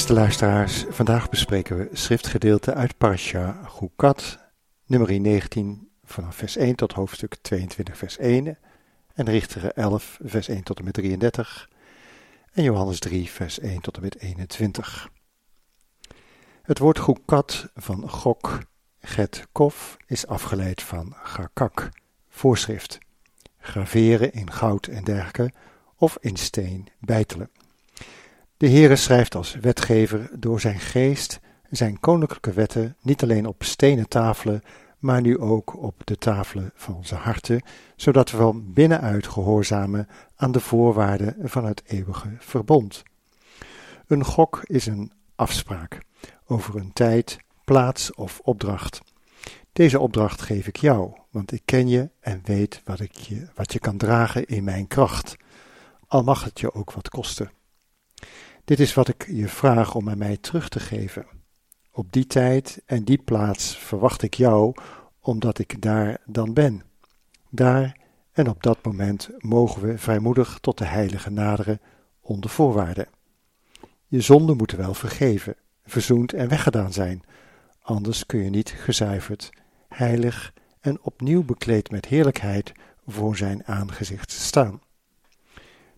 Beste luisteraars, vandaag bespreken we schriftgedeelte uit Parasha Chukat, nummer 19, vanaf vers 1 tot hoofdstuk 22, vers 1, en Richteren 11, vers 1 tot en met 33, en Johannes 3, vers 1 tot en met 21. Het woord Chukat van Gok, Get, Kof is afgeleid van Gakak, voorschrift, graveren in goud en dergelijke, of in steen bijtelen. De Heere schrijft als wetgever door zijn geest zijn koninklijke wetten niet alleen op stenen tafelen, maar nu ook op de tafelen van onze harten, zodat we van binnenuit gehoorzamen aan de voorwaarden van het eeuwige verbond. Een gok is een afspraak over een tijd, plaats of opdracht. Deze opdracht geef ik jou, want ik ken je en weet wat, ik je, wat je kan dragen in mijn kracht, al mag het je ook wat kosten. Dit is wat ik je vraag om aan mij terug te geven. Op die tijd en die plaats verwacht ik jou, omdat ik daar dan ben. Daar en op dat moment mogen we vrijmoedig tot de heilige naderen onder voorwaarden. Je zonden moeten wel vergeven, verzoend en weggedaan zijn, anders kun je niet gezuiverd, heilig en opnieuw bekleed met heerlijkheid voor zijn aangezicht staan.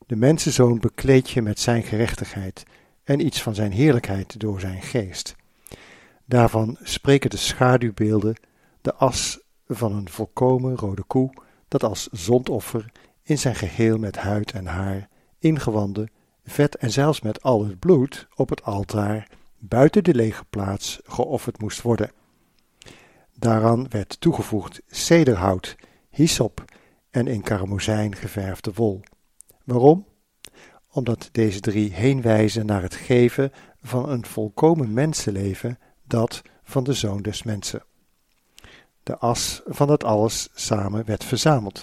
De mensenzoon bekleed je met zijn gerechtigheid en iets van zijn heerlijkheid door zijn geest. Daarvan spreken de schaduwbeelden de as van een volkomen rode koe, dat als zondoffer in zijn geheel met huid en haar, ingewanden, vet en zelfs met al het bloed op het altaar buiten de lege plaats geofferd moest worden. Daaraan werd toegevoegd cederhout, hyssop en in karmozijn geverfde wol. Waarom? Omdat deze drie heenwijzen naar het geven van een volkomen mensenleven, dat van de Zoon des Mensen. De as van dat alles samen werd verzameld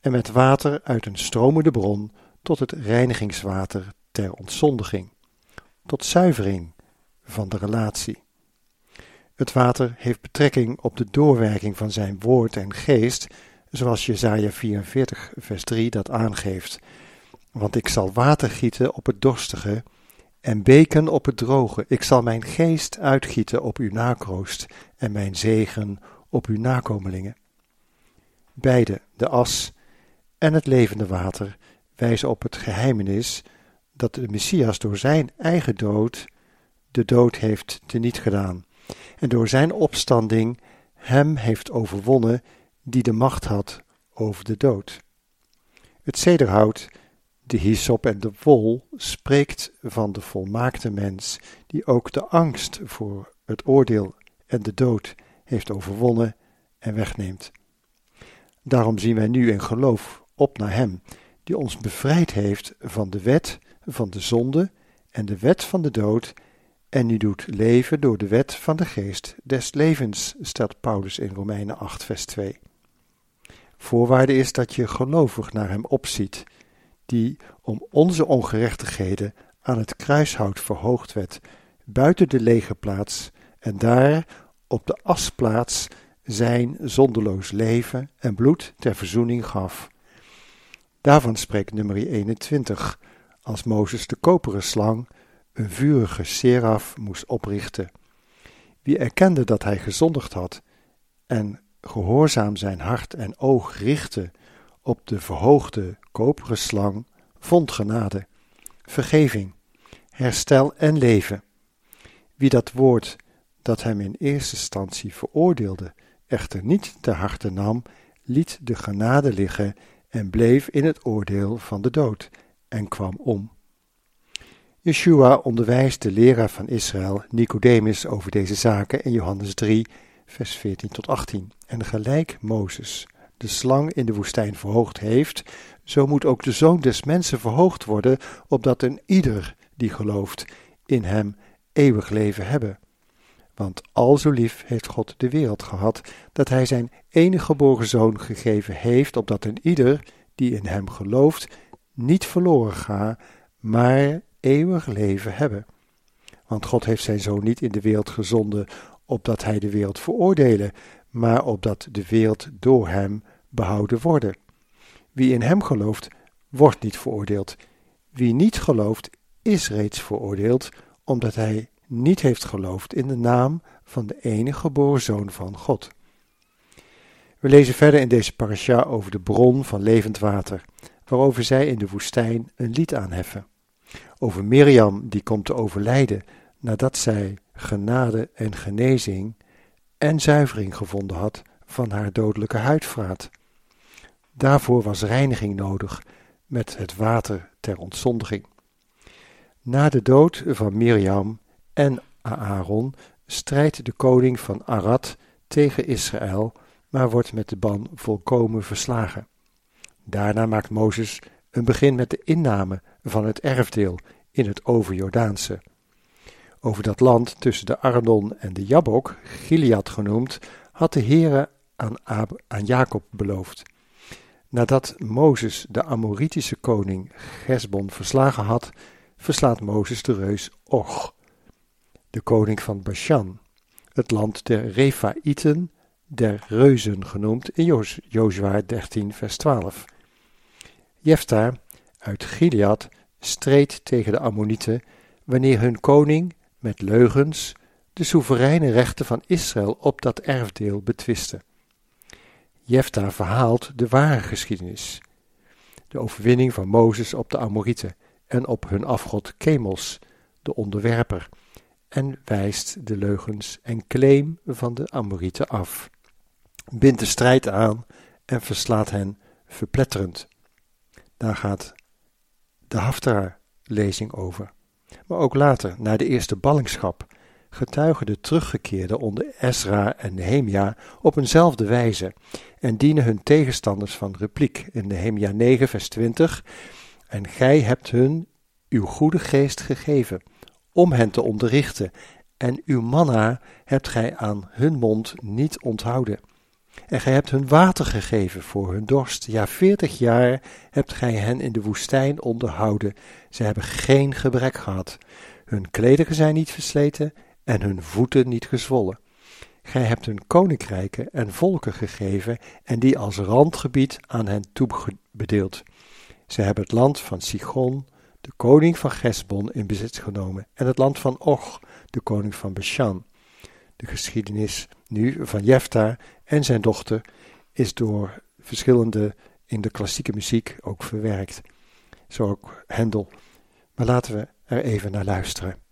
en met water uit een stromende bron tot het reinigingswater ter ontzondiging, tot zuivering van de relatie. Het water heeft betrekking op de doorwerking van zijn woord en geest, zoals Jesaja 44 vers 3 dat aangeeft want ik zal water gieten op het dorstige en beken op het droge. Ik zal mijn geest uitgieten op uw nakroost en mijn zegen op uw nakomelingen. Beide, de as en het levende water, wijzen op het geheimenis dat de Messias door zijn eigen dood de dood heeft teniet gedaan en door zijn opstanding hem heeft overwonnen die de macht had over de dood. Het zederhout de hyssop en de wol spreekt van de volmaakte mens, die ook de angst voor het oordeel en de dood heeft overwonnen en wegneemt. Daarom zien wij nu in geloof op naar Hem, die ons bevrijd heeft van de wet van de zonde en de wet van de dood, en nu doet leven door de wet van de geest des levens, stelt Paulus in Romeinen 8, vers 2. Voorwaarde is dat je gelovig naar Hem opziet die om onze ongerechtigheden aan het kruishout verhoogd werd, buiten de lege plaats, en daar op de asplaats zijn zonderloos leven en bloed ter verzoening gaf. Daarvan spreekt nummer 21, als Mozes de koperen slang, een vurige seraf, moest oprichten. Wie erkende dat hij gezondigd had en gehoorzaam zijn hart en oog richtte op de verhoogde koperen slang vond genade, vergeving, herstel en leven. Wie dat woord dat hem in eerste instantie veroordeelde echter niet ter harte nam, liet de genade liggen en bleef in het oordeel van de dood en kwam om. Yeshua onderwijst de leraar van Israël, Nicodemus, over deze zaken in Johannes 3, vers 14 tot 18. En gelijk Mozes de slang in de woestijn verhoogd heeft, zo moet ook de zoon des mensen verhoogd worden, opdat een ieder die gelooft in hem eeuwig leven hebben. Want al zo lief heeft God de wereld gehad, dat hij zijn enige geboren zoon gegeven heeft, opdat een ieder die in hem gelooft niet verloren ga, maar eeuwig leven hebben. Want God heeft zijn zoon niet in de wereld gezonden, opdat hij de wereld veroordelen, maar opdat de wereld door hem behouden worden. Wie in hem gelooft, wordt niet veroordeeld. Wie niet gelooft, is reeds veroordeeld, omdat hij niet heeft geloofd in de naam van de enige geboren zoon van God. We lezen verder in deze parasha over de bron van levend water, waarover zij in de woestijn een lied aanheffen. Over Mirjam die komt te overlijden nadat zij genade en genezing en zuivering gevonden had van haar dodelijke huidvraat. Daarvoor was reiniging nodig met het water ter ontzondiging. Na de dood van Mirjam en Aaron strijdt de koning van Arad tegen Israël, maar wordt met de ban volkomen verslagen. Daarna maakt Mozes een begin met de inname van het erfdeel in het overjordaanse. Over dat land tussen de Arnon en de Jabok, Gilead genoemd, had de Heere aan, aan Jacob beloofd. Nadat Mozes de Amoritische koning Gesbon verslagen had, verslaat Mozes de reus Och, de koning van Bashan, het land der Refaïten, der reuzen genoemd in Jozua 13 vers 12. Jefta uit Gilead streed tegen de Ammonieten wanneer hun koning met leugens de soevereine rechten van Israël op dat erfdeel betwiste. Jefta verhaalt de ware geschiedenis, de overwinning van Mozes op de Amorieten en op hun afgod Kemos, de onderwerper, en wijst de leugens en claim van de Amorieten af, bindt de strijd aan en verslaat hen verpletterend. Daar gaat de Haftara-lezing over. Maar ook later, na de eerste ballingschap, getuigen de teruggekeerden onder Ezra en Nehemia op eenzelfde wijze en dienen hun tegenstanders van repliek in Nehemia 9 vers 20 en gij hebt hun uw goede geest gegeven om hen te onderrichten en uw manna hebt gij aan hun mond niet onthouden. En gij hebt hun water gegeven voor hun dorst. Ja, veertig jaar hebt gij hen in de woestijn onderhouden. Ze hebben geen gebrek gehad. Hun klederen zijn niet versleten en hun voeten niet gezwollen. Gij hebt hun koninkrijken en volken gegeven en die als randgebied aan hen toebedeeld. Ze hebben het land van Sichon, de koning van Gesbon, in bezit genomen en het land van Och, de koning van Bashan. De geschiedenis nu van Jefta en zijn dochter is door verschillende in de klassieke muziek ook verwerkt. Zo ook Hendel. Maar laten we er even naar luisteren.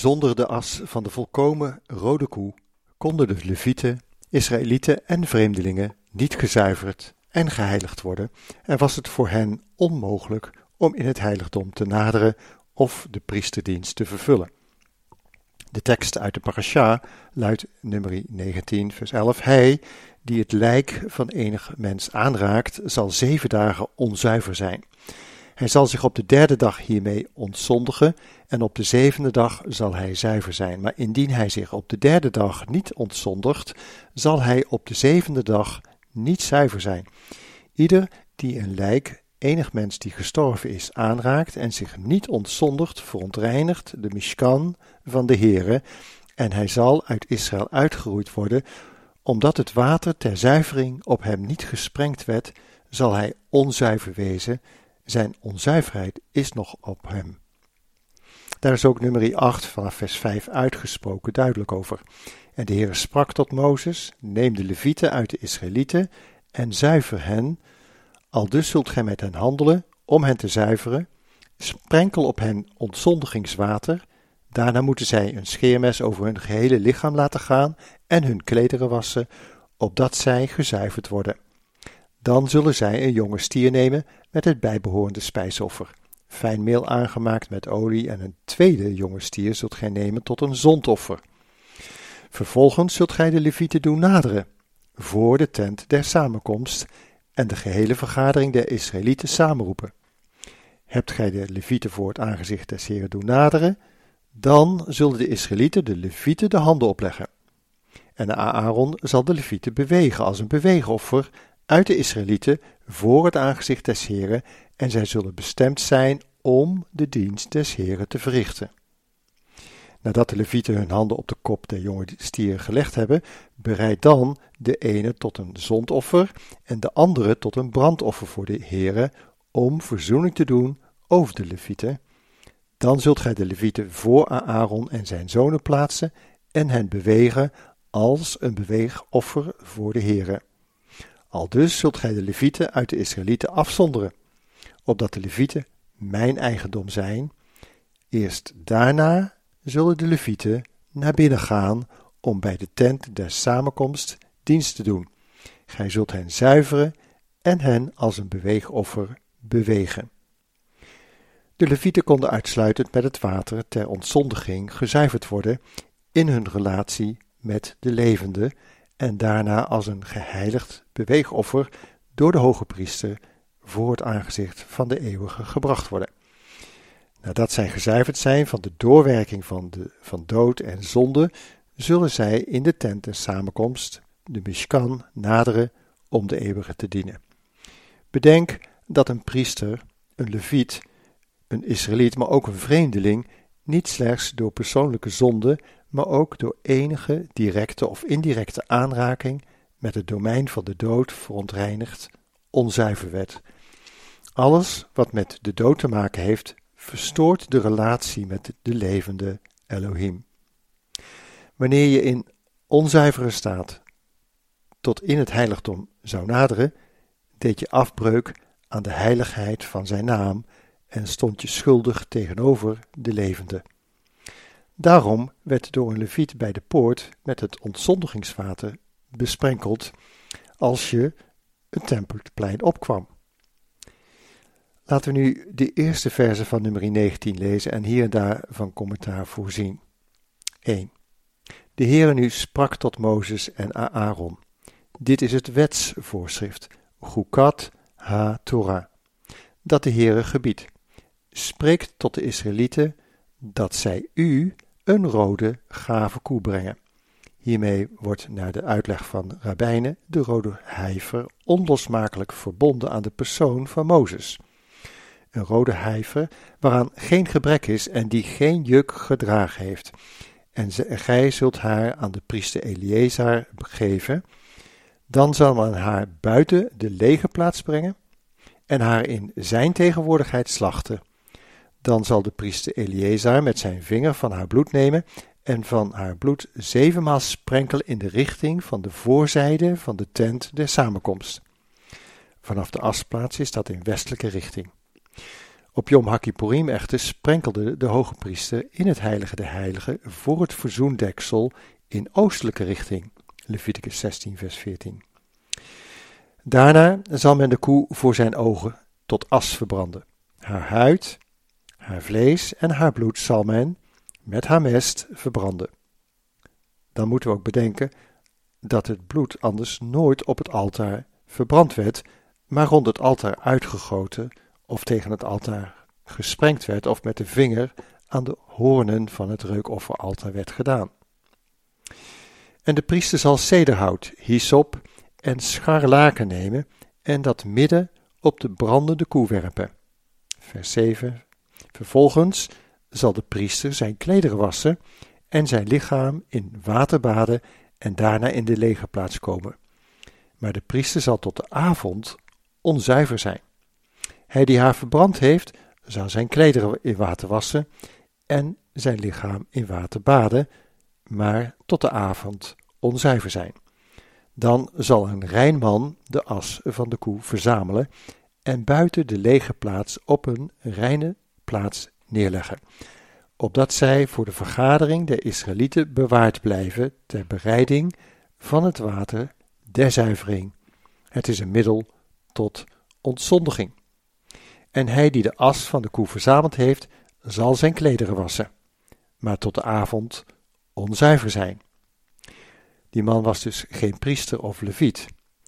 Zonder de as van de volkomen rode koe konden de Levieten, Israëlieten en vreemdelingen niet gezuiverd en geheiligd worden en was het voor hen onmogelijk om in het heiligdom te naderen of de priesterdienst te vervullen. De tekst uit de parasha luidt nummer 19 vers 11 Hij die het lijk van enig mens aanraakt zal zeven dagen onzuiver zijn. Hij zal zich op de derde dag hiermee ontzondigen en op de zevende dag zal hij zuiver zijn. Maar indien hij zich op de derde dag niet ontzondigt, zal hij op de zevende dag niet zuiver zijn. Ieder die een lijk, enig mens die gestorven is, aanraakt en zich niet ontzondigt, verontreinigt de Mishkan van de Heere, en hij zal uit Israël uitgeroeid worden, omdat het water ter zuivering op hem niet gesprengd werd, zal hij onzuiver wezen, zijn onzuiverheid is nog op hem. Daar is ook nummer 8 vanaf vers 5 uitgesproken duidelijk over. En de Heer sprak tot Mozes: Neem de levieten uit de Israëlieten en zuiver hen. Al dus zult gij met hen handelen om hen te zuiveren. Sprenkel op hen ontzondigingswater. Daarna moeten zij een scheermes over hun gehele lichaam laten gaan en hun klederen wassen, opdat zij gezuiverd worden. Dan zullen zij een jonge stier nemen met het bijbehorende spijsoffer. Fijn meel aangemaakt met olie en een tweede jonge stier zult gij nemen tot een zondoffer. Vervolgens zult gij de levieten doen naderen, voor de tent der samenkomst, en de gehele vergadering der Israëlieten samenroepen. Hebt gij de levieten voor het aangezicht des Heren doen naderen, dan zullen de Israëlieten de levieten de handen opleggen. En Aaron zal de levieten bewegen als een beweegoffer uit de Israëlieten voor het aangezicht des Heren, en zij zullen bestemd zijn om de dienst des Heren te verrichten. Nadat de levieten hun handen op de kop der jonge stieren gelegd hebben, bereid dan de ene tot een zondoffer en de andere tot een brandoffer voor de Heren, om verzoening te doen over de levieten. Dan zult gij de levieten voor Aaron en zijn zonen plaatsen en hen bewegen als een beweegoffer voor de Heren. Al dus zult gij de levieten uit de Israëlieten afzonderen, opdat de levieten mijn eigendom zijn. Eerst daarna zullen de levieten naar binnen gaan om bij de tent der samenkomst dienst te doen. Gij zult hen zuiveren en hen als een beweegoffer bewegen. De levieten konden uitsluitend met het water ter ontzondiging gezuiverd worden in hun relatie met de levende en daarna als een geheiligd beweegoffer door de hoge priester voor het aangezicht van de eeuwige gebracht worden. Nadat zij gezuiverd zijn van de doorwerking van, de, van dood en zonde, zullen zij in de tent en samenkomst, de Mishkan, naderen om de eeuwige te dienen. Bedenk dat een priester, een leviet, een Israëliet, maar ook een vreemdeling, niet slechts door persoonlijke zonde maar ook door enige directe of indirecte aanraking met het domein van de dood verontreinigd, onzuiver werd. Alles wat met de dood te maken heeft, verstoort de relatie met de levende Elohim. Wanneer je in onzuivere staat tot in het heiligdom zou naderen, deed je afbreuk aan de heiligheid van zijn naam en stond je schuldig tegenover de levende. Daarom werd door een leviet bij de poort met het ontzondigingswater besprenkeld als je het tempelplein opkwam. Laten we nu de eerste verse van nummer 19 lezen en hier en daar van commentaar voorzien. 1. De Heere nu sprak tot Mozes en Aaron. Dit is het wetsvoorschrift, Gukat ha-Torah, dat de Heere gebiedt. Spreek tot de Israëlieten dat zij u een rode gave koe brengen. Hiermee wordt naar de uitleg van rabbijnen de rode heiver onlosmakelijk verbonden aan de persoon van Mozes. Een rode heiver waaraan geen gebrek is en die geen juk gedragen heeft. En gij zult haar aan de priester Eleazar geven. Dan zal men haar buiten de legerplaats brengen en haar in zijn tegenwoordigheid slachten. Dan zal de priester Eleazar met zijn vinger van haar bloed nemen en van haar bloed zevenmaal sprenkelen in de richting van de voorzijde van de tent der samenkomst. Vanaf de asplaats is dat in westelijke richting. Op Yom HaKippurim echter sprenkelde de hoge priester in het heilige de heilige voor het verzoendeksel in oostelijke richting. Leviticus 16 vers 14. Daarna zal men de koe voor zijn ogen tot as verbranden. Haar huid, haar vlees en haar bloed zal men met haar mest verbranden. Dan moeten we ook bedenken dat het bloed anders nooit op het altaar verbrand werd, maar rond het altaar uitgegoten of tegen het altaar gesprengd werd of met de vinger aan de hoornen van het reukofferaltaar werd gedaan. En de priester zal cederhout, hyssop en scharlaken nemen en dat midden op de brandende koe werpen. Vers 7. Vervolgens zal de priester zijn klederen wassen en zijn lichaam in water baden en daarna in de legerplaats komen. Maar de priester zal tot de avond onzuiver zijn. Hij die haar verbrand heeft, zal zijn klederen in water wassen en zijn lichaam in water baden, maar tot de avond onzuiver zijn. Dan zal een rein man de as van de koe verzamelen en buiten de lege plaats op een reine plaats neerleggen, opdat zij voor de vergadering der Israëlieten bewaard blijven ter bereiding van het water der zuivering. Het is een middel tot ontzondiging. En hij die de as van de koe verzameld heeft, zal zijn klederen wassen, maar tot de avond onzuiver zijn. Die man was dus geen priester of leviet,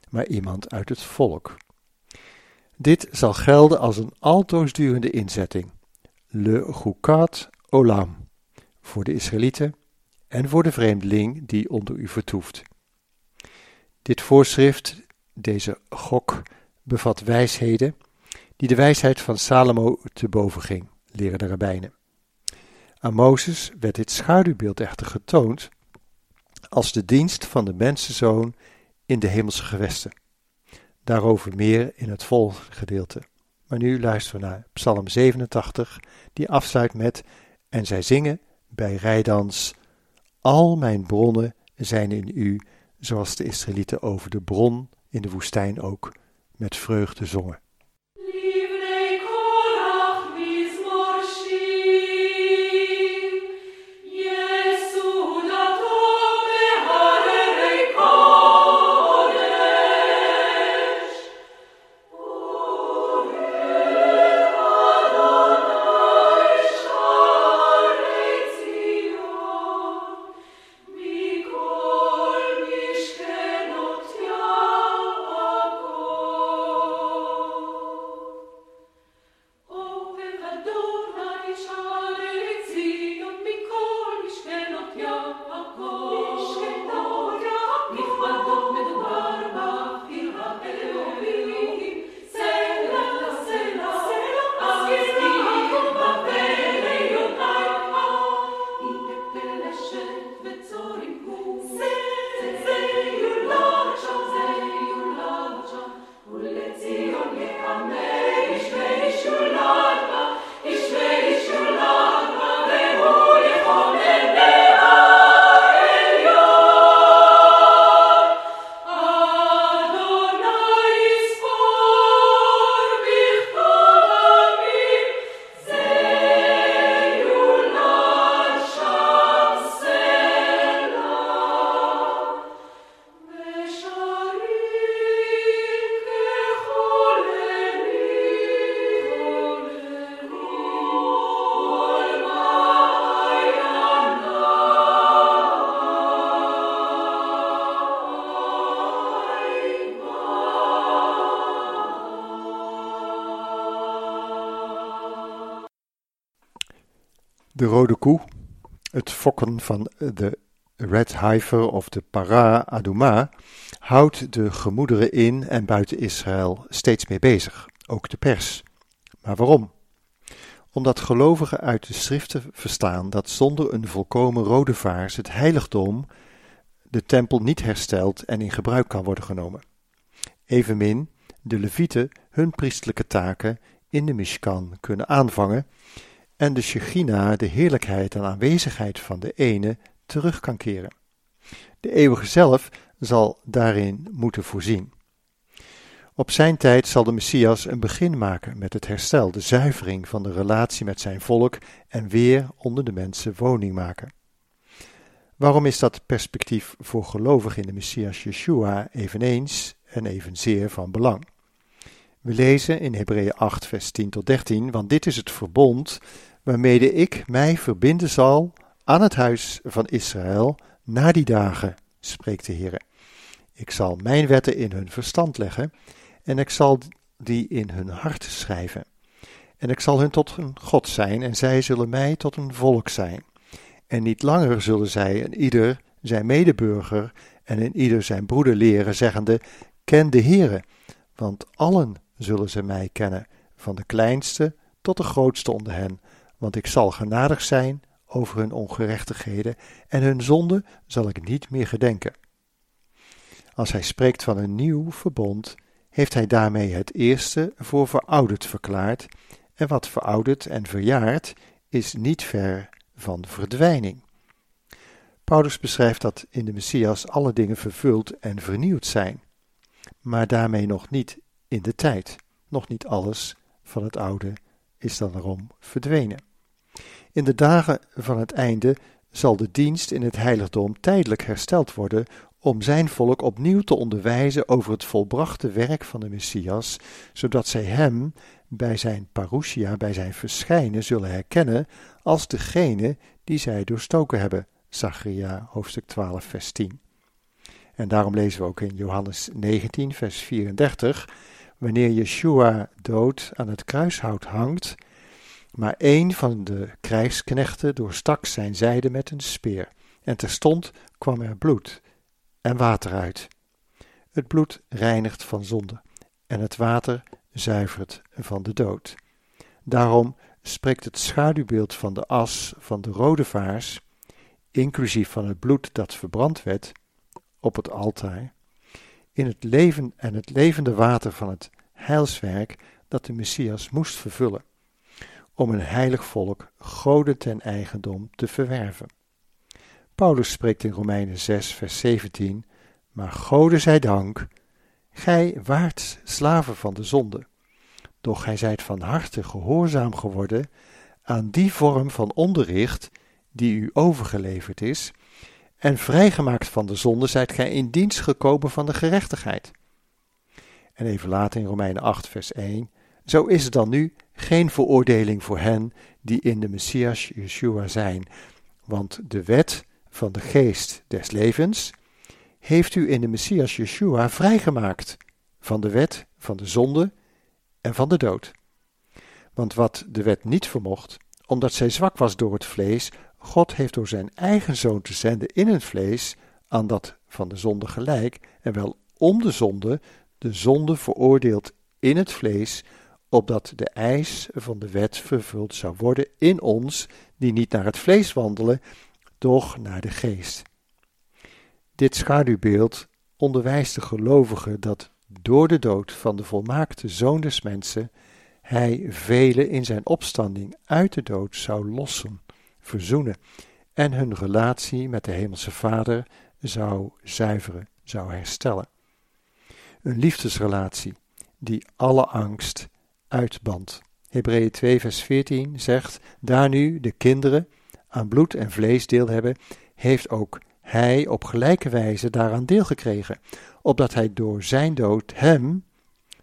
maar iemand uit het volk. Dit zal gelden als een altoosdurende inzetting, le Gukat Olam, voor de Israëlieten en voor de vreemdeling die onder u vertoeft. Dit voorschrift, deze gok, bevat wijsheden die de wijsheid van Salomo te boven ging, leren de rabbijnen. Aan Mozes werd dit schaduwbeeld echter getoond als de dienst van de mensenzoon in de hemelse gewesten. Daarover meer in het volgende gedeelte. Maar nu luisteren we naar Psalm 87, die afsluit met: En zij zingen bij rijdans: Al mijn bronnen zijn in u, zoals de Israëlieten over de bron in de woestijn ook met vreugde zongen. De rode koe, het fokken van de Red Heifer of de Para Aduma, houdt de gemoederen in en buiten Israël steeds meer bezig, ook de pers. Maar waarom? Omdat gelovigen uit de schriften verstaan dat zonder een volkomen rode vaars het heiligdom, de tempel niet hersteld en in gebruik kan worden genomen. Evenmin de levieten hun priestelijke taken in de Mishkan kunnen aanvangen en de Shechina, de heerlijkheid en aanwezigheid van de ene, terug kan keren. De eeuwige zelf zal daarin moeten voorzien. Op zijn tijd zal de Messias een begin maken met het herstel, de zuivering van de relatie met zijn volk en weer onder de mensen woning maken. Waarom is dat perspectief voor gelovigen in de Messias Yeshua eveneens en evenzeer van belang? We lezen in Hebreeën 8, vers 10 tot 13, want dit is het verbond waarmede ik mij verbinden zal aan het huis van Israël na die dagen, spreekt de Heer. Ik zal mijn wetten in hun verstand leggen en ik zal die in hun hart schrijven. En ik zal hun tot een God zijn en zij zullen mij tot een volk zijn. En niet langer zullen zij een ieder zijn medeburger en een ieder zijn broeder leren, zeggende, ken de Heere, want allen zullen ze mij kennen, van de kleinste tot de grootste onder hen, want ik zal genadig zijn over hun ongerechtigheden en hun zonde zal ik niet meer gedenken. Als hij spreekt van een nieuw verbond, heeft hij daarmee het eerste voor verouderd verklaard, en wat verouderd en verjaard is niet ver van verdwijning. Paulus beschrijft dat in de Messias alle dingen vervuld en vernieuwd zijn, maar daarmee nog niet in de tijd, nog niet alles van het oude is dan erom verdwenen. In de dagen van het einde zal de dienst in het heiligdom tijdelijk hersteld worden om zijn volk opnieuw te onderwijzen over het volbrachte werk van de Messias, zodat zij hem bij zijn parousia, bij zijn verschijnen, zullen herkennen als degene die zij doorstoken hebben. Zacharia hoofdstuk 12 vers 10. En daarom lezen we ook in Johannes 19 vers 34, wanneer Yeshua dood aan het kruishout hangt, maar een van de krijgsknechten doorstak zijn zijde met een speer, en terstond kwam er bloed en water uit. Het bloed reinigt van zonde, en het water zuivert van de dood. Daarom spreekt het schaduwbeeld van de as van de rode vaars, inclusief van het bloed dat verbrand werd op het altaar, in het leven en het levende water van het heilswerk dat de Messias moest vervullen om een heilig volk goden ten eigendom te verwerven. Paulus spreekt in Romeinen 6, vers 17: Maar Gode zij dank, gij waart slaven van de zonde, doch gij zijt van harte gehoorzaam geworden aan die vorm van onderricht die u overgeleverd is, en vrijgemaakt van de zonde zijt gij in dienst gekomen van de gerechtigheid. En even later in Romeinen 8, vers 1: Zo is het dan nu geen veroordeling voor hen die in de Messias Yeshua zijn, want de wet van de geest des levens heeft u in de Messias Yeshua vrijgemaakt van de wet van de zonde en van de dood. Want wat de wet niet vermocht, omdat zij zwak was door het vlees, God heeft door zijn eigen zoon te zenden in het vlees aan dat van de zonde gelijk, en wel om de zonde, de zonde veroordeeld in het vlees, opdat de eis van de wet vervuld zou worden in ons, die niet naar het vlees wandelen, doch naar de geest. Dit schaduwbeeld onderwijst de gelovigen dat door de dood van de volmaakte zoon des mensen hij velen in zijn opstanding uit de dood zou lossen, verzoenen en hun relatie met de hemelse Vader zou zuiveren, zou herstellen. Een liefdesrelatie die alle angst uitband. Hebreeën 2 vers 14 zegt, daar nu de kinderen aan bloed en vlees deel hebben, heeft ook hij op gelijke wijze daaraan deel gekregen, opdat hij door zijn dood hem,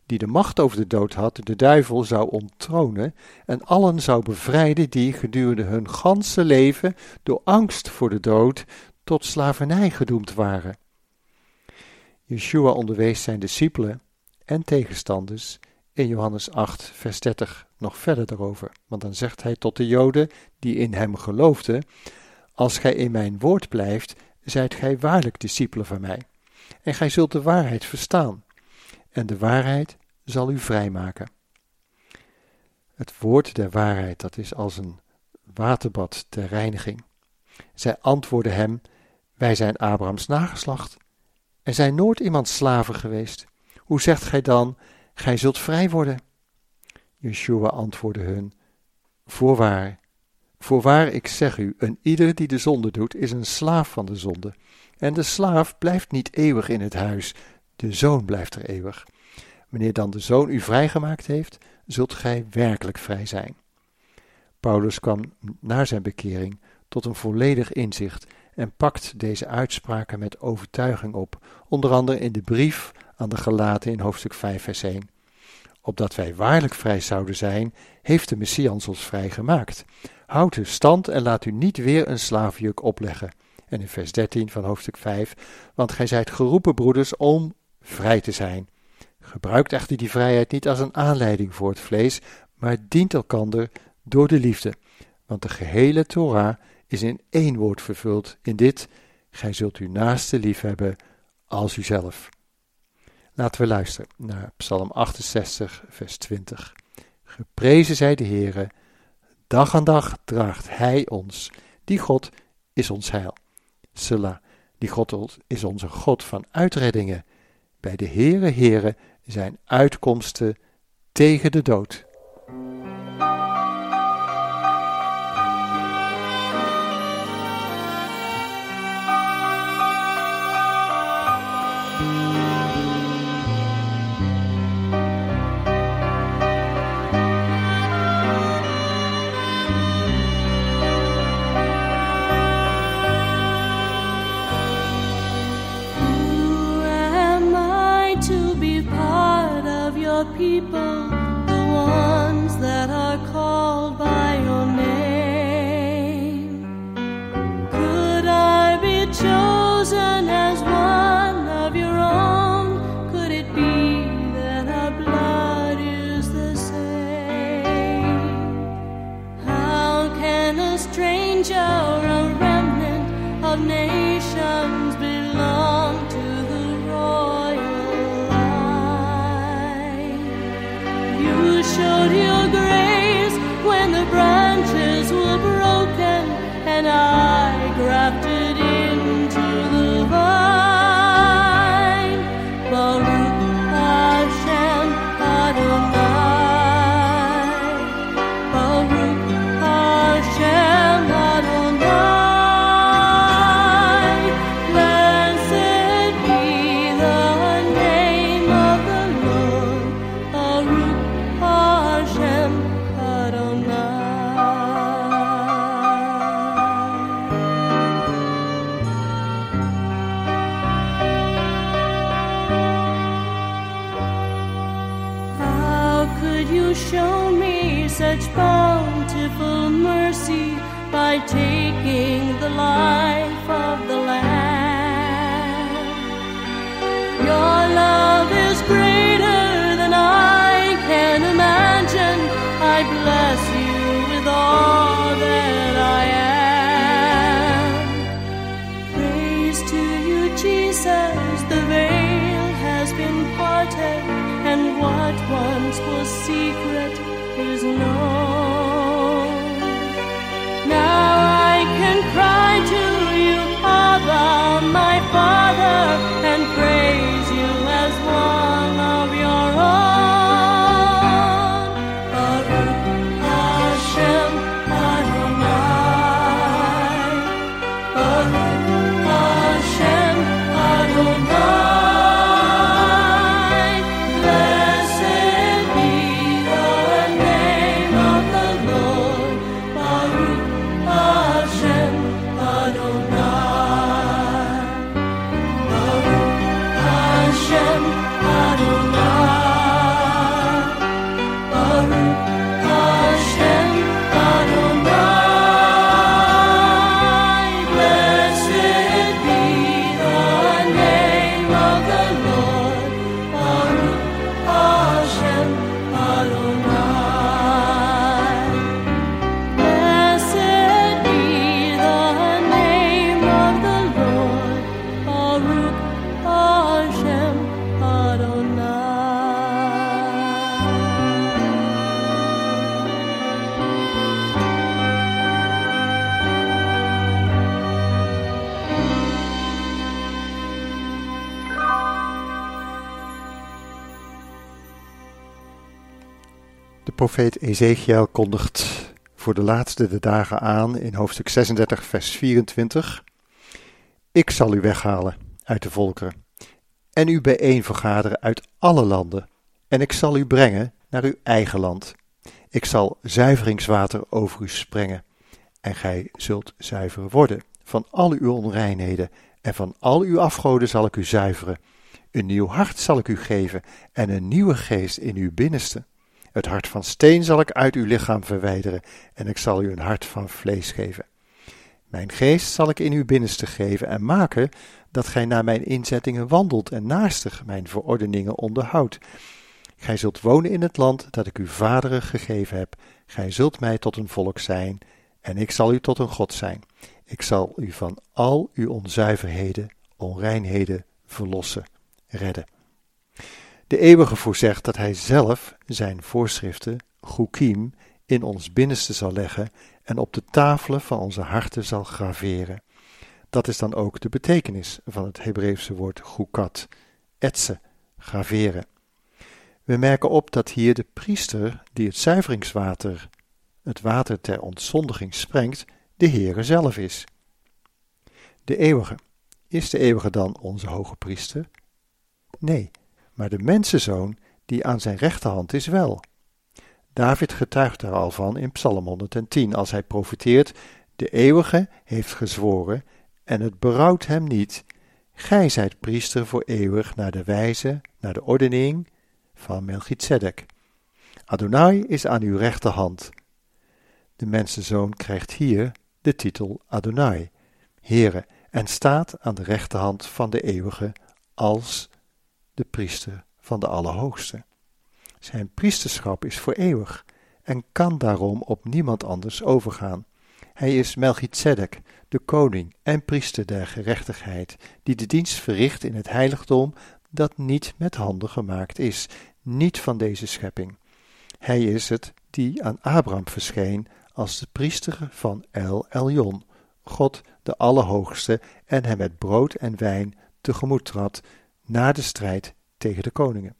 die de macht over de dood had, de duivel zou onttronen en allen zou bevrijden die gedurende hun ganse leven door angst voor de dood tot slavernij gedoemd waren. Yeshua onderwees zijn discipelen en tegenstanders in Johannes 8, vers 30 nog verder daarover. Want dan zegt hij tot de Joden die in hem geloofden: Als gij in mijn woord blijft, zijt gij waarlijk discipelen van mij. En gij zult de waarheid verstaan. En de waarheid zal u vrijmaken. Het woord der waarheid, dat is als een waterbad ter reiniging. Zij antwoordden hem: Wij zijn Abrahams nageslacht en zijn nooit iemand slaven geweest. Hoe zegt gij dan: Gij zult vrij worden? Yeshua antwoordde hun: Voorwaar, voorwaar, ik zeg u: een ieder die de zonde doet, is een slaaf van de zonde. En de slaaf blijft niet eeuwig in het huis, de zoon blijft er eeuwig. Wanneer dan de zoon u vrijgemaakt heeft, zult gij werkelijk vrij zijn. Paulus kwam na zijn bekering tot een volledig inzicht en pakt deze uitspraken met overtuiging op, onder andere in de brief aan de Galaten in hoofdstuk 5, vers 1. Opdat wij waarlijk vrij zouden zijn, heeft de Messias ons vrij gemaakt. Houd uw stand en laat u niet weer een slaafjuk opleggen. En in vers 13 van hoofdstuk 5, want gij zijt geroepen, broeders, om vrij te zijn. Gebruikt echter die vrijheid niet als een aanleiding voor het vlees, maar dient elkander door de liefde. Want de gehele Torah is in één woord vervuld, in dit, gij zult uw naaste liefhebben als uzelf. Laten we luisteren naar Psalm 68, vers 20. Geprezen zij de Heere, dag aan dag draagt Hij ons. Die God is ons heil. Selah, die God is onze God van uitreddingen. Bij de Heere Heere zijn uitkomsten tegen de dood. Secret is known. Now I can cry to you, Abba, my Father, profeet Ezekiel kondigt voor de laatste de dagen aan in hoofdstuk 36, vers 24. Ik zal u weghalen uit de volkeren en u bijeen vergaderen uit alle landen. En ik zal u brengen naar uw eigen land. Ik zal zuiveringswater over u sprengen. En gij zult zuiver worden van al uw onreinheden. En van al uw afgoden zal ik u zuiveren. Een nieuw hart zal ik u geven en een nieuwe geest in uw binnenste. Het hart van steen zal ik uit uw lichaam verwijderen en ik zal u een hart van vlees geven. Mijn geest zal ik in uw binnenste geven en maken dat gij naar mijn inzettingen wandelt en naastig mijn verordeningen onderhoudt. Gij zult wonen in het land dat ik uw vaderen gegeven heb. Gij zult mij tot een volk zijn en ik zal u tot een God zijn. Ik zal u van al uw onzuiverheden, onreinheden verlossen, redden. De eeuwige voorzegt dat hij zelf zijn voorschriften, Goekiem, in ons binnenste zal leggen en op de tafelen van onze harten zal graveren. Dat is dan ook de betekenis van het Hebreeuwse woord goekat, etsen, graveren. We merken op dat hier de priester die het zuiveringswater, het water ter ontzondiging sprengt, de Heere zelf is. De eeuwige. Is de eeuwige dan onze hoge priester? Nee, maar de mensenzoon die aan zijn rechterhand is wel. David getuigt daar al van in Psalm 110 als hij profiteert, de eeuwige heeft gezworen en het berouwt hem niet. Gij zijt priester voor eeuwig naar de wijze, naar de ordening van Melchizedek. Adonai is aan uw rechterhand. De mensenzoon krijgt hier de titel Adonai, Heere, en staat aan de rechterhand van de eeuwige als de priester van de Allerhoogste. Zijn priesterschap is voor eeuwig en kan daarom op niemand anders overgaan. Hij is Melchizedek, de koning en priester der gerechtigheid, die de dienst verricht in het heiligdom dat niet met handen gemaakt is, niet van deze schepping. Hij is het die aan Abraham verscheen als de priester van El Elyon, God de Allerhoogste, en hem met brood en wijn tegemoet trad na de strijd tegen de koningen.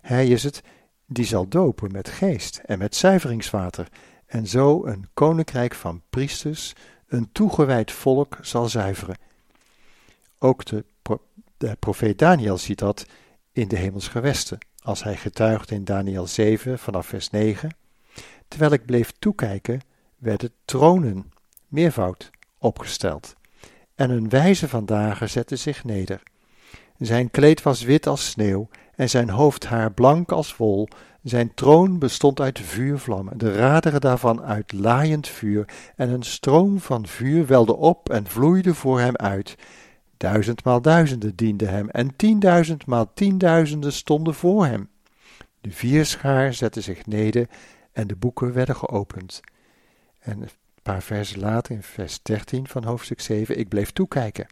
Hij is het die zal dopen met geest en met zuiveringswater, en zo een koninkrijk van priesters, een toegewijd volk zal zuiveren. Ook de, de profeet Daniel ziet dat in de hemelsgewesten, als hij getuigt in Daniel 7 vanaf vers 9. Terwijl ik bleef toekijken, werden tronen, meervoud, opgesteld. En een wijze van dagen zette zich neder. Zijn kleed was wit als sneeuw en zijn hoofdhaar blank als wol. Zijn troon bestond uit vuurvlammen, de raderen daarvan uit laaiend vuur, en een stroom van vuur welde op en vloeide voor hem uit. Duizendmaal duizenden dienden hem, en tienduizendmaal tienduizenden stonden voor hem. De vierschaar zette zich neder en de boeken werden geopend. En een paar versen later, in vers 13 van hoofdstuk 7, ik bleef toekijken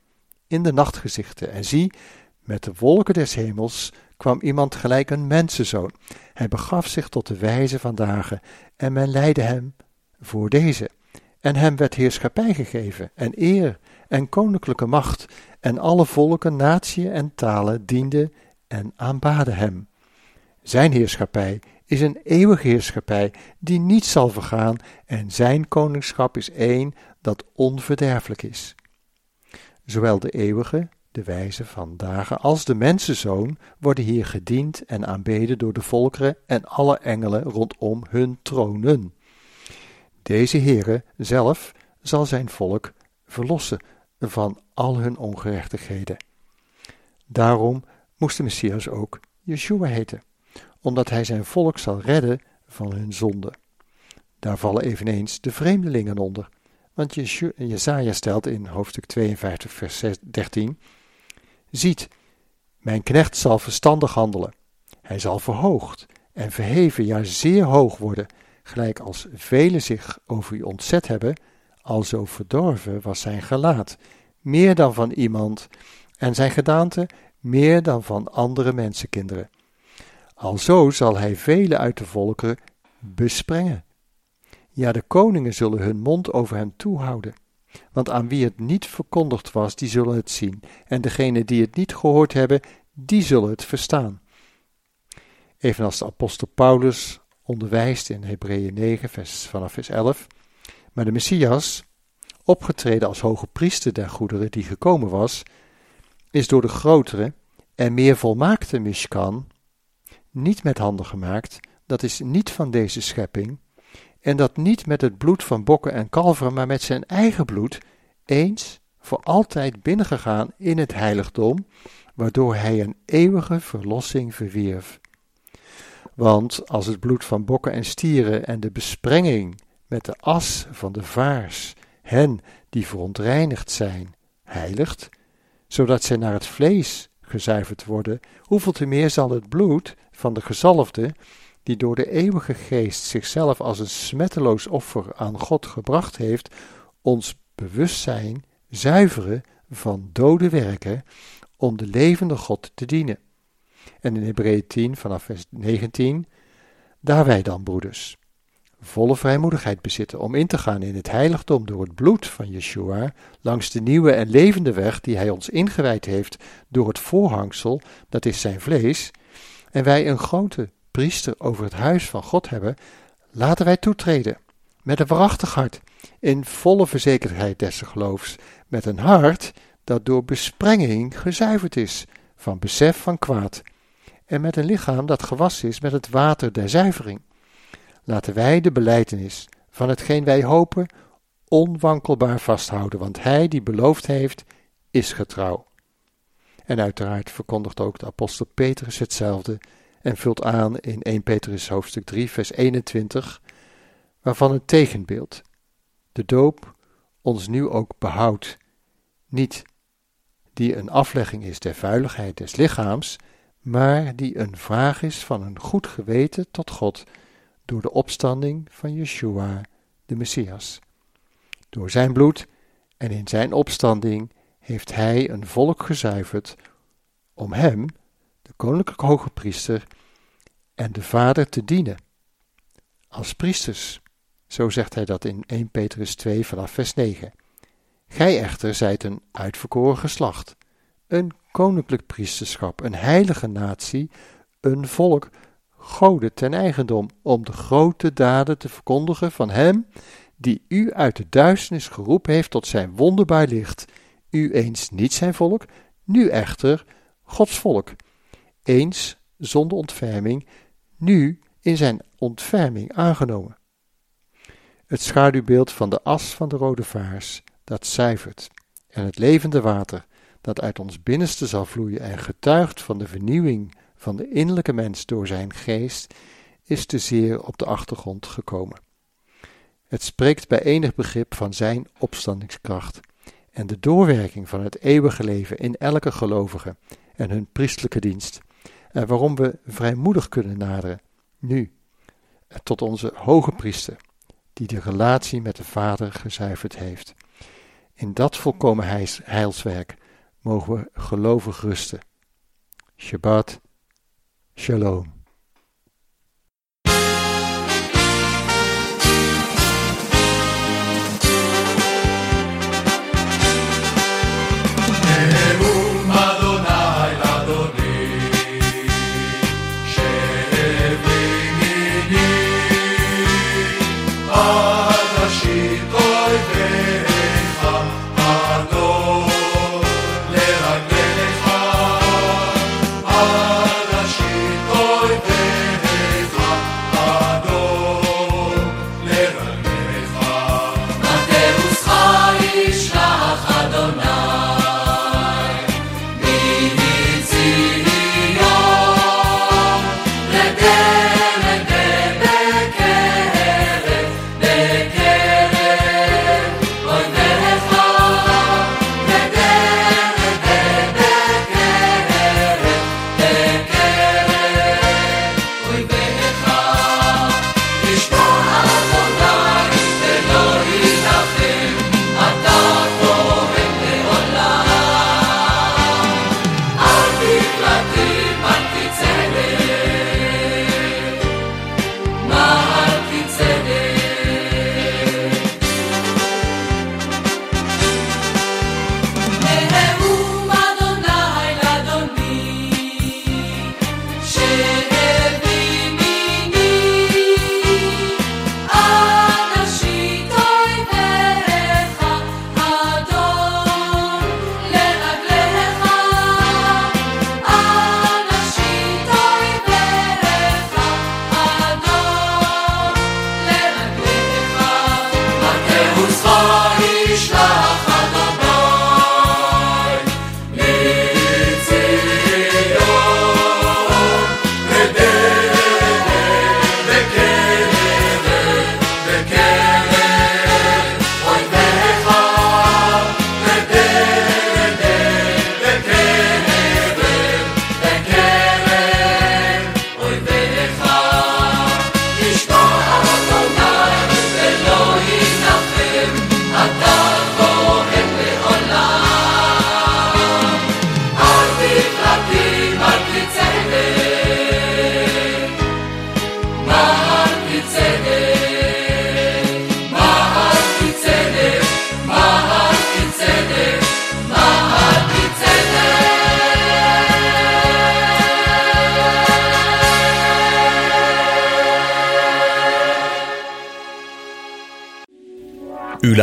in de nachtgezichten en zie, met de wolken des hemels kwam iemand gelijk een mensenzoon. Hij begaf zich tot de wijze van dagen, en men leidde hem voor deze. En hem werd heerschappij gegeven, en eer, en koninklijke macht, en alle volken, natieën en talen dienden en aanbaden hem. Zijn heerschappij is een eeuwige heerschappij die niet zal vergaan, en zijn koningschap is één dat onverderfelijk is. Zowel de eeuwige de wijze van dagen als de mensenzoon worden hier gediend en aanbeden door de volkeren en alle engelen rondom hun tronen. Deze Heere zelf zal zijn volk verlossen van al hun ongerechtigheden. Daarom moest de Messias ook Yeshua heten, omdat hij zijn volk zal redden van hun zonde. Daar vallen eveneens de vreemdelingen onder, want Jesaja stelt in hoofdstuk 52 vers 13 Ziet, mijn knecht zal verstandig handelen. Hij zal verhoogd en verheven, ja zeer hoog worden, gelijk als velen zich over u ontzet hebben, alzo verdorven was zijn gelaat, meer dan van iemand, en zijn gedaante meer dan van andere mensenkinderen. Alzo zal hij velen uit de volkeren besprengen. Ja, de koningen zullen hun mond over hem toehouden. Want aan wie het niet verkondigd was, die zullen het zien. En degenen die het niet gehoord hebben, die zullen het verstaan. Evenals de apostel Paulus onderwijst in Hebreeën 9 vers, vanaf vers 11. Maar de Messias, opgetreden als hoge priester der goederen die gekomen was, is door de grotere en meer volmaakte Mishkan niet met handen gemaakt, dat is niet van deze schepping, en dat niet met het bloed van bokken en kalveren, maar met zijn eigen bloed, eens voor altijd binnengegaan in het heiligdom, waardoor hij een eeuwige verlossing verwierf. Want als het bloed van bokken en stieren en de besprenging met de as van de vaars hen die verontreinigd zijn, heiligt, zodat zij naar het vlees gezuiverd worden, hoeveel te meer zal het bloed van de gezalfde, die door de eeuwige geest zichzelf als een smetteloos offer aan God gebracht heeft, ons bewustzijn zuiveren van dode werken om de levende God te dienen. En in Hebreeën 10 vanaf vers 19, daar wij dan, broeders, volle vrijmoedigheid bezitten om in te gaan in het heiligdom door het bloed van Yeshua, langs de nieuwe en levende weg die hij ons ingewijd heeft door het voorhangsel, dat is zijn vlees, en wij een grote priester over het huis van God hebben, laten wij toetreden, met een waarachtig hart, in volle verzekerdheid des geloofs, met een hart dat door besprenging gezuiverd is van besef van kwaad, en met een lichaam dat gewassen is met het water der zuivering. Laten wij de beleidenis van hetgeen wij hopen onwankelbaar vasthouden, want hij die beloofd heeft, is getrouw. En uiteraard verkondigt ook de apostel Petrus hetzelfde en vult aan in 1 Petrus hoofdstuk 3 vers 21, waarvan het tegenbeeld, de doop, ons nu ook behoudt, niet die een aflegging is der vuiligheid des lichaams, maar die een vraag is van een goed geweten tot God door de opstanding van Yeshua, de Messias. Door zijn bloed en in zijn opstanding heeft hij een volk gezuiverd om hem, koninklijke hoge priester, en de Vader te dienen. Als priesters, zo zegt hij dat in 1 Petrus 2 vanaf vers 9. Gij echter zijt een uitverkoren geslacht, een koninklijk priesterschap, een heilige natie, een volk, goden ten eigendom, om de grote daden te verkondigen van hem die u uit de duisternis geroepen heeft tot zijn wonderbaar licht, u eens niet zijn volk, nu echter Gods volk, eens zonder ontferming, nu in zijn ontferming aangenomen. Het schaduwbeeld van de as van de rode vaars, dat zuivert, en het levende water, dat uit ons binnenste zal vloeien en getuigt van de vernieuwing van de innerlijke mens door zijn geest, is te zeer op de achtergrond gekomen. Het spreekt bij enig begrip van zijn opstandingskracht en de doorwerking van het eeuwige leven in elke gelovige en hun priestelijke dienst, en waarom we vrijmoedig kunnen naderen, nu, tot onze hoge priester, die de relatie met de Vader gezuiverd heeft. In dat volkomen heilswerk mogen we gelovig rusten. Shabbat Shalom.